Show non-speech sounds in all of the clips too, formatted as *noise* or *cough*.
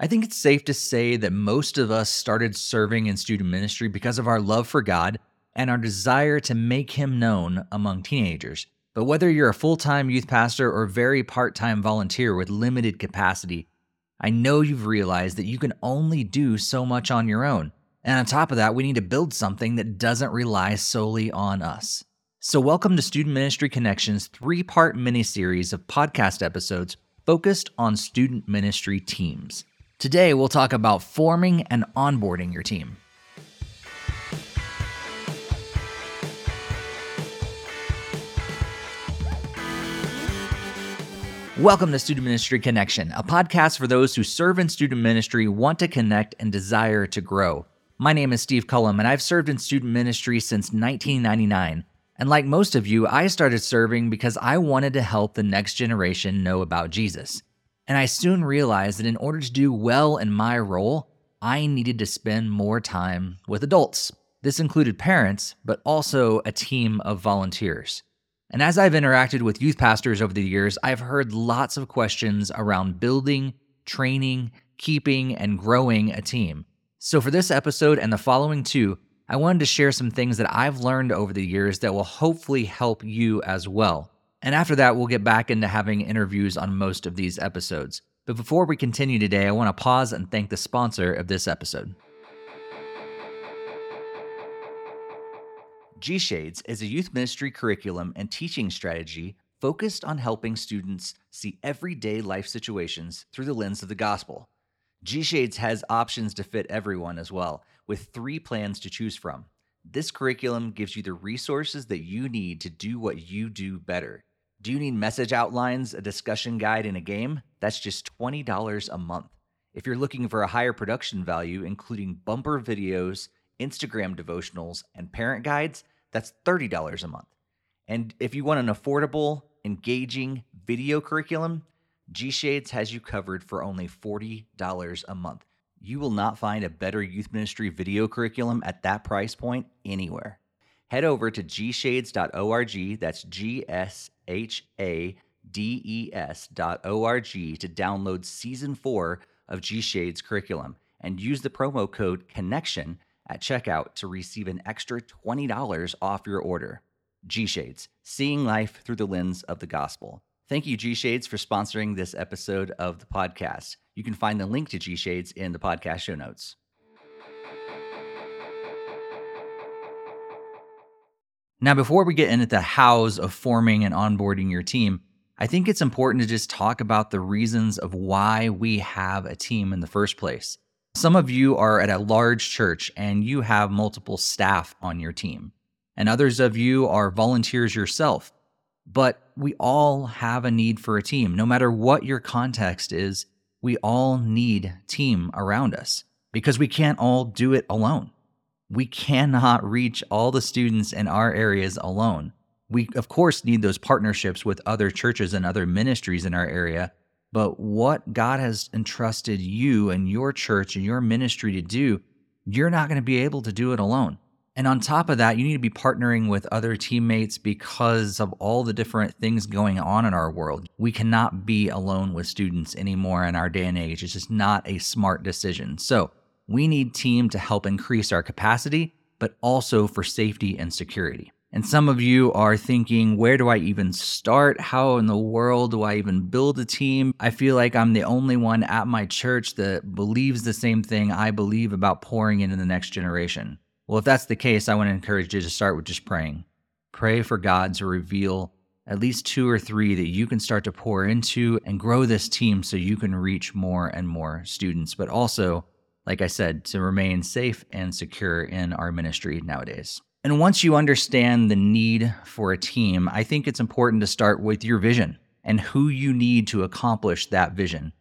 I think it's safe to say that most of us started serving in student ministry because of our love for God and our desire to make Him known among teenagers. But whether you're a full time youth pastor or very part time volunteer with limited capacity, I know you've realized that you can only do so much on your own. And on top of that, we need to build something that doesn't rely solely on us. So, welcome to Student Ministry Connections three part mini series of podcast episodes focused on student ministry teams. Today, we'll talk about forming and onboarding your team. Welcome to Student Ministry Connection, a podcast for those who serve in student ministry, want to connect, and desire to grow. My name is Steve Cullum, and I've served in student ministry since 1999. And like most of you, I started serving because I wanted to help the next generation know about Jesus. And I soon realized that in order to do well in my role, I needed to spend more time with adults. This included parents, but also a team of volunteers. And as I've interacted with youth pastors over the years, I've heard lots of questions around building, training, keeping, and growing a team. So for this episode and the following two, I wanted to share some things that I've learned over the years that will hopefully help you as well. And after that, we'll get back into having interviews on most of these episodes. But before we continue today, I want to pause and thank the sponsor of this episode. G Shades is a youth ministry curriculum and teaching strategy focused on helping students see everyday life situations through the lens of the gospel. G Shades has options to fit everyone as well, with three plans to choose from. This curriculum gives you the resources that you need to do what you do better. Do you need message outlines, a discussion guide, and a game? That's just $20 a month. If you're looking for a higher production value, including bumper videos, Instagram devotionals, and parent guides, that's $30 a month. And if you want an affordable, engaging video curriculum, G Shades has you covered for only $40 a month. You will not find a better youth ministry video curriculum at that price point anywhere head over to gshades.org. That's G S H A D E S.org to download season four of G Shades curriculum and use the promo code CONNECTION at checkout to receive an extra $20 off your order. G Shades, seeing life through the lens of the gospel. Thank you, G Shades, for sponsoring this episode of the podcast. You can find the link to G Shades in the podcast show notes. Now, before we get into the hows of forming and onboarding your team, I think it's important to just talk about the reasons of why we have a team in the first place. Some of you are at a large church and you have multiple staff on your team, and others of you are volunteers yourself. But we all have a need for a team. No matter what your context is, we all need team around us because we can't all do it alone we cannot reach all the students in our areas alone. We, of course, need those partnerships with other churches and other ministries in our area. But what God has entrusted you and your church and your ministry to do, you're not going to be able to do it alone. And on top of that, you need to be partnering with other teammates because of all the different things going on in our world. We cannot be alone with students anymore in our day and age. It's just not a smart decision. So, we need team to help increase our capacity, but also for safety and security. And some of you are thinking, where do I even start? How in the world do I even build a team? I feel like I'm the only one at my church that believes the same thing I believe about pouring into the next generation. Well, if that's the case, I want to encourage you to start with just praying. Pray for God to reveal at least two or three that you can start to pour into and grow this team so you can reach more and more students, but also like I said, to remain safe and secure in our ministry nowadays. And once you understand the need for a team, I think it's important to start with your vision and who you need to accomplish that vision.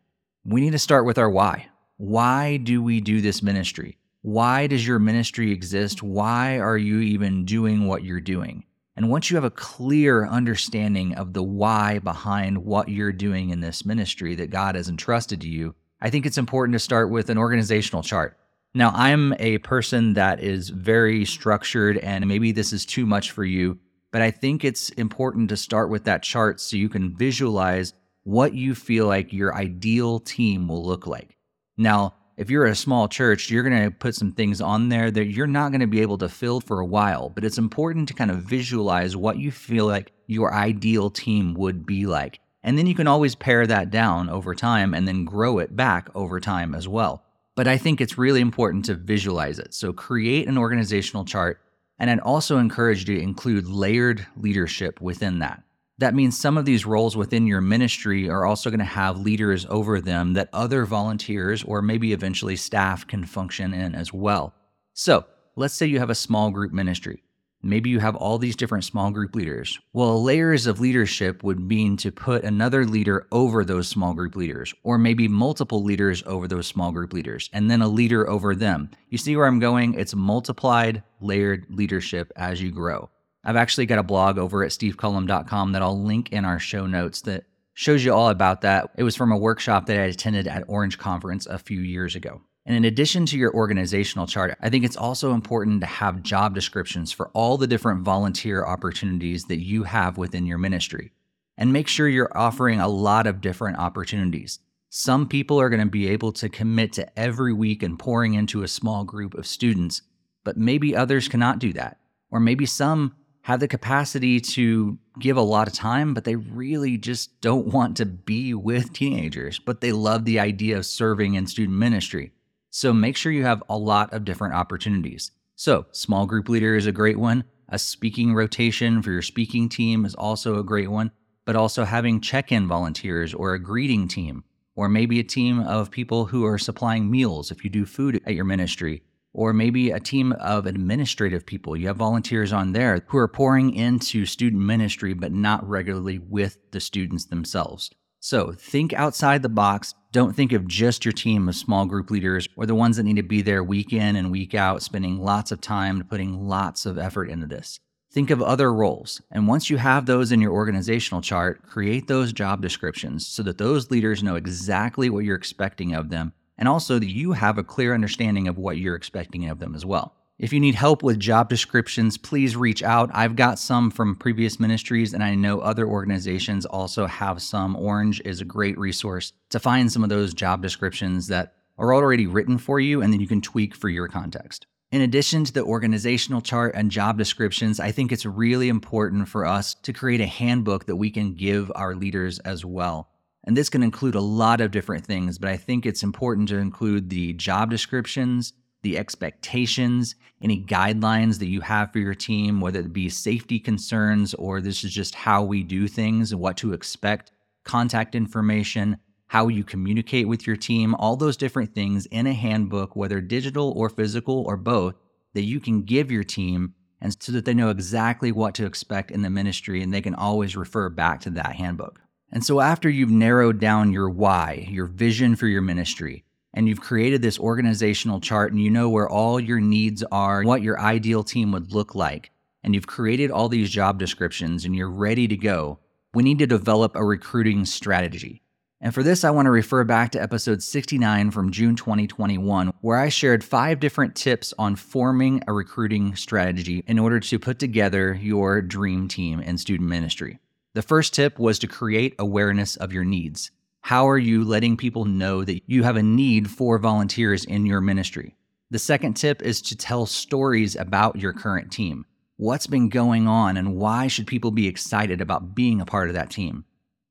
We need to start with our why. Why do we do this ministry? Why does your ministry exist? Why are you even doing what you're doing? And once you have a clear understanding of the why behind what you're doing in this ministry that God has entrusted to you, I think it's important to start with an organizational chart. Now, I'm a person that is very structured, and maybe this is too much for you, but I think it's important to start with that chart so you can visualize what you feel like your ideal team will look like. Now, if you're a small church, you're going to put some things on there that you're not going to be able to fill for a while, but it's important to kind of visualize what you feel like your ideal team would be like. And then you can always pare that down over time and then grow it back over time as well. But I think it's really important to visualize it. So create an organizational chart. And I'd also encourage you to include layered leadership within that. That means some of these roles within your ministry are also going to have leaders over them that other volunteers or maybe eventually staff can function in as well. So let's say you have a small group ministry. Maybe you have all these different small group leaders. Well, layers of leadership would mean to put another leader over those small group leaders, or maybe multiple leaders over those small group leaders, and then a leader over them. You see where I'm going? It's multiplied, layered leadership as you grow. I've actually got a blog over at stevecullum.com that I'll link in our show notes that shows you all about that. It was from a workshop that I attended at Orange Conference a few years ago. And in addition to your organizational chart, I think it's also important to have job descriptions for all the different volunteer opportunities that you have within your ministry. And make sure you're offering a lot of different opportunities. Some people are going to be able to commit to every week and pouring into a small group of students, but maybe others cannot do that. Or maybe some have the capacity to give a lot of time, but they really just don't want to be with teenagers, but they love the idea of serving in student ministry. So make sure you have a lot of different opportunities. So, small group leader is a great one. A speaking rotation for your speaking team is also a great one, but also having check in volunteers or a greeting team, or maybe a team of people who are supplying meals if you do food at your ministry, or maybe a team of administrative people. You have volunteers on there who are pouring into student ministry, but not regularly with the students themselves. So think outside the box. Don't think of just your team of small group leaders or the ones that need to be there week in and week out, spending lots of time and putting lots of effort into this. Think of other roles. And once you have those in your organizational chart, create those job descriptions so that those leaders know exactly what you're expecting of them and also that you have a clear understanding of what you're expecting of them as well. If you need help with job descriptions, please reach out. I've got some from previous ministries, and I know other organizations also have some. Orange is a great resource to find some of those job descriptions that are already written for you, and then you can tweak for your context. In addition to the organizational chart and job descriptions, I think it's really important for us to create a handbook that we can give our leaders as well. And this can include a lot of different things, but I think it's important to include the job descriptions, the expectations, any guidelines that you have for your team, whether it be safety concerns or this is just how we do things, and what to expect, contact information, how you communicate with your team, all those different things in a handbook, whether digital or physical or both, that you can give your team and so that they know exactly what to expect in the ministry and they can always refer back to that handbook. And so after you've narrowed down your why, your vision for your ministry, and you've created this organizational chart and you know where all your needs are, what your ideal team would look like, and you've created all these job descriptions and you're ready to go, we need to develop a recruiting strategy. And for this, I want to refer back to episode 69 from June 2021, where I shared five different tips on forming a recruiting strategy in order to put together your dream team in student ministry. The first tip was to create awareness of your needs. How are you letting people know that you have a need for volunteers in your ministry? The second tip is to tell stories about your current team. What's been going on and why should people be excited about being a part of that team?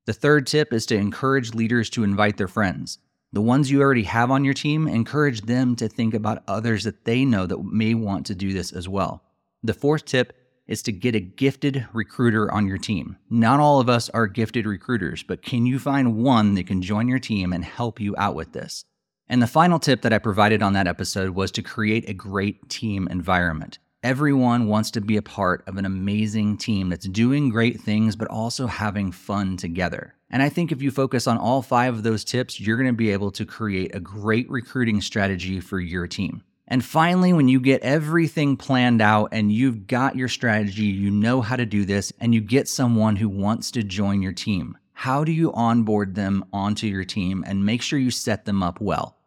The third tip is to encourage leaders to invite their friends. The ones you already have on your team, encourage them to think about others that they know that may want to do this as well. The fourth tip is to get a gifted recruiter on your team. Not all of us are gifted recruiters, but can you find one that can join your team and help you out with this? And the final tip that I provided on that episode was to create a great team environment. Everyone wants to be a part of an amazing team that's doing great things, but also having fun together. And I think if you focus on all five of those tips, you're going to be able to create a great recruiting strategy for your team. And finally, when you get everything planned out and you've got your strategy, you know how to do this, and you get someone who wants to join your team, how do you onboard them onto your team and make sure you set them up well?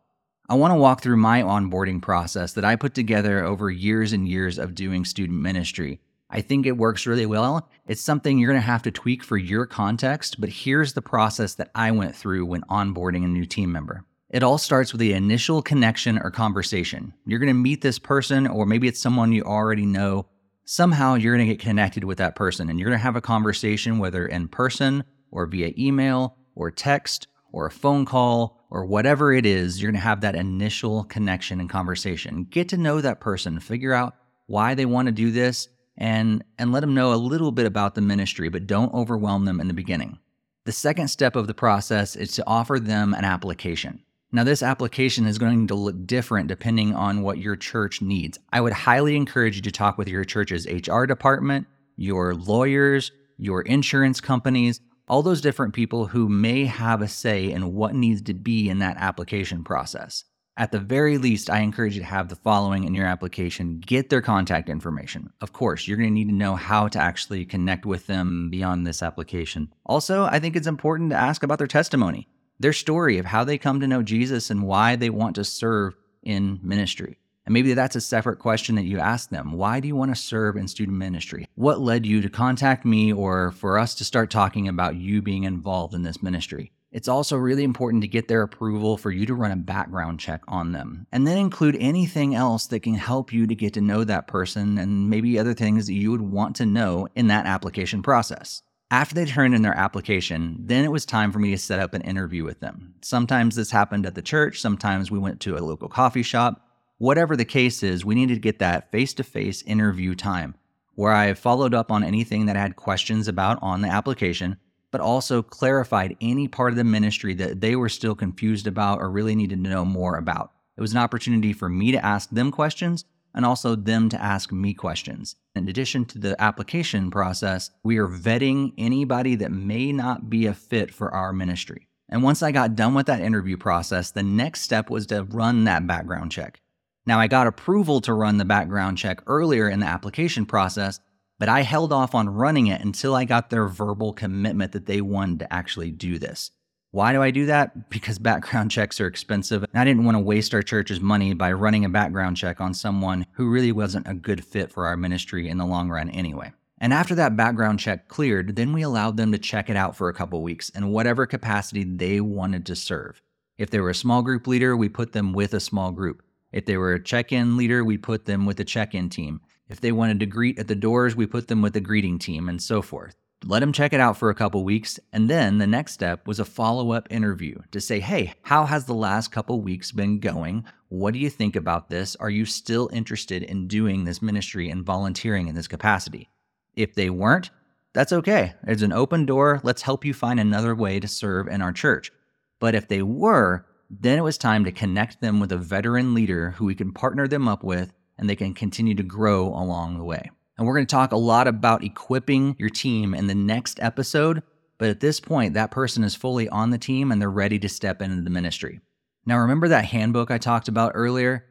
I want to walk through my onboarding process that I put together over years and years of doing student ministry. I think it works really well. It's something you're going to have to tweak for your context, but here's the process that I went through when onboarding a new team member. It all starts with the initial connection or conversation. You're going to meet this person, or maybe it's someone you already know. Somehow you're going to get connected with that person and you're going to have a conversation, whether in person or via email or text or a phone call or whatever it is. You're going to have that initial connection and conversation. Get to know that person, figure out why they want to do this, and, and let them know a little bit about the ministry, but don't overwhelm them in the beginning. The second step of the process is to offer them an application. Now, this application is going to look different depending on what your church needs. I would highly encourage you to talk with your church's HR department, your lawyers, your insurance companies, all those different people who may have a say in what needs to be in that application process. At the very least, I encourage you to have the following in your application get their contact information. Of course, you're going to need to know how to actually connect with them beyond this application. Also, I think it's important to ask about their testimony their story of how they come to know Jesus and why they want to serve in ministry. And maybe that's a separate question that you ask them. Why do you want to serve in student ministry? What led you to contact me or for us to start talking about you being involved in this ministry? It's also really important to get their approval for you to run a background check on them and then include anything else that can help you to get to know that person and maybe other things that you would want to know in that application process. After they turned in their application, then it was time for me to set up an interview with them. Sometimes this happened at the church, sometimes we went to a local coffee shop. Whatever the case is, we needed to get that face to face interview time where I followed up on anything that I had questions about on the application, but also clarified any part of the ministry that they were still confused about or really needed to know more about. It was an opportunity for me to ask them questions and also them to ask me questions. In addition to the application process, we are vetting anybody that may not be a fit for our ministry. And once I got done with that interview process, the next step was to run that background check. Now, I got approval to run the background check earlier in the application process, but I held off on running it until I got their verbal commitment that they wanted to actually do this. Why do I do that? Because background *laughs* checks are expensive. And I didn't want to waste our church's money by running a background check on someone who really wasn't a good fit for our ministry in the long run anyway. And after that background check cleared, then we allowed them to check it out for a couple weeks in whatever capacity they wanted to serve. If they were a small group leader, we put them with a small group. If they were a check in leader, we put them with a check in team. If they wanted to greet at the doors, we put them with a greeting team, and so forth let him check it out for a couple weeks, and then the next step was a follow up interview to say, hey, how has the last couple weeks been going? What do you think about this? Are you still interested in doing this ministry and volunteering in this capacity? If they weren't, that's okay. It's an open door. Let's help you find another way to serve in our church. But if they were, then it was time to connect them with a veteran leader who we can partner them up with and they can continue to grow along the way. And we're going to talk a lot about equipping your team in the next episode. But at this point, that person is fully on the team and they're ready to step into the ministry. Now, remember that handbook I talked about earlier?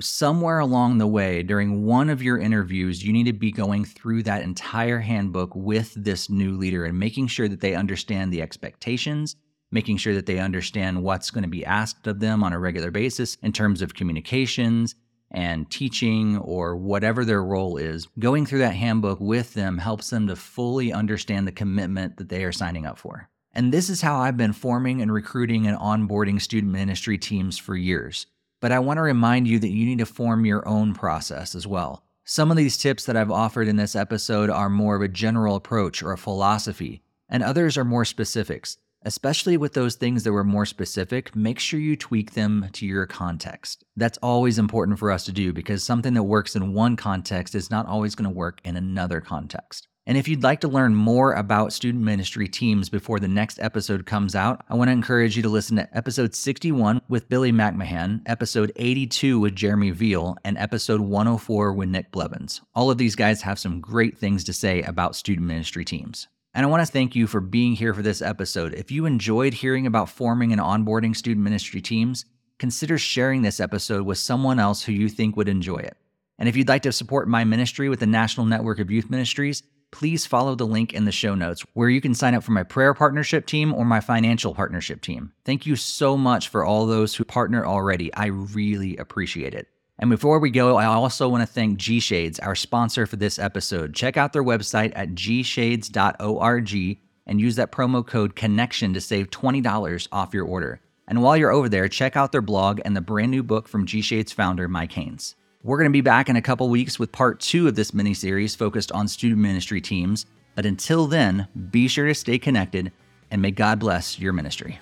Somewhere along the way, during one of your interviews, you need to be going through that entire handbook with this new leader and making sure that they understand the expectations, making sure that they understand what's going to be asked of them on a regular basis in terms of communications, and teaching or whatever their role is, going through that handbook with them helps them to fully understand the commitment that they are signing up for. And this is how I've been forming and recruiting and onboarding student ministry teams for years. But I want to remind you that you need to form your own process as well. Some of these tips that I've offered in this episode are more of a general approach or a philosophy, and others are more specifics. Especially with those things that were more specific, make sure you tweak them to your context. That's always important for us to do because something that works in one context is not always going to work in another context. And if you'd like to learn more about student ministry teams before the next episode comes out, I want to encourage you to listen to episode 61 with Billy McMahan, episode 82 with Jeremey Veal, and episode 104 with Nick Blevins. All of these guys have some great things to say about student ministry teams. And I want to thank you for being here for this episode. If you enjoyed hearing about forming and onboarding student ministry teams, consider sharing this episode with someone else who you think would enjoy it. And if you'd like to support my ministry with the National Network of Youth Ministries, please follow the link in the show notes where you can sign up for my prayer partnership team or my financial partnership team. Thank you so much for all those who partner already. I really appreciate it. And before we go, I also want to thank G Shades, our sponsor for this episode. Check out their website at gshades.org and use that promo code connection to save $20 off your order. And while you're over there, check out their blog and the brand new book from G Shade's founder, Mike Haynes. We're going to be back in a couple weeks with part two of this mini series focused on student ministry teams. But until then, be sure to stay connected and may God bless your ministry.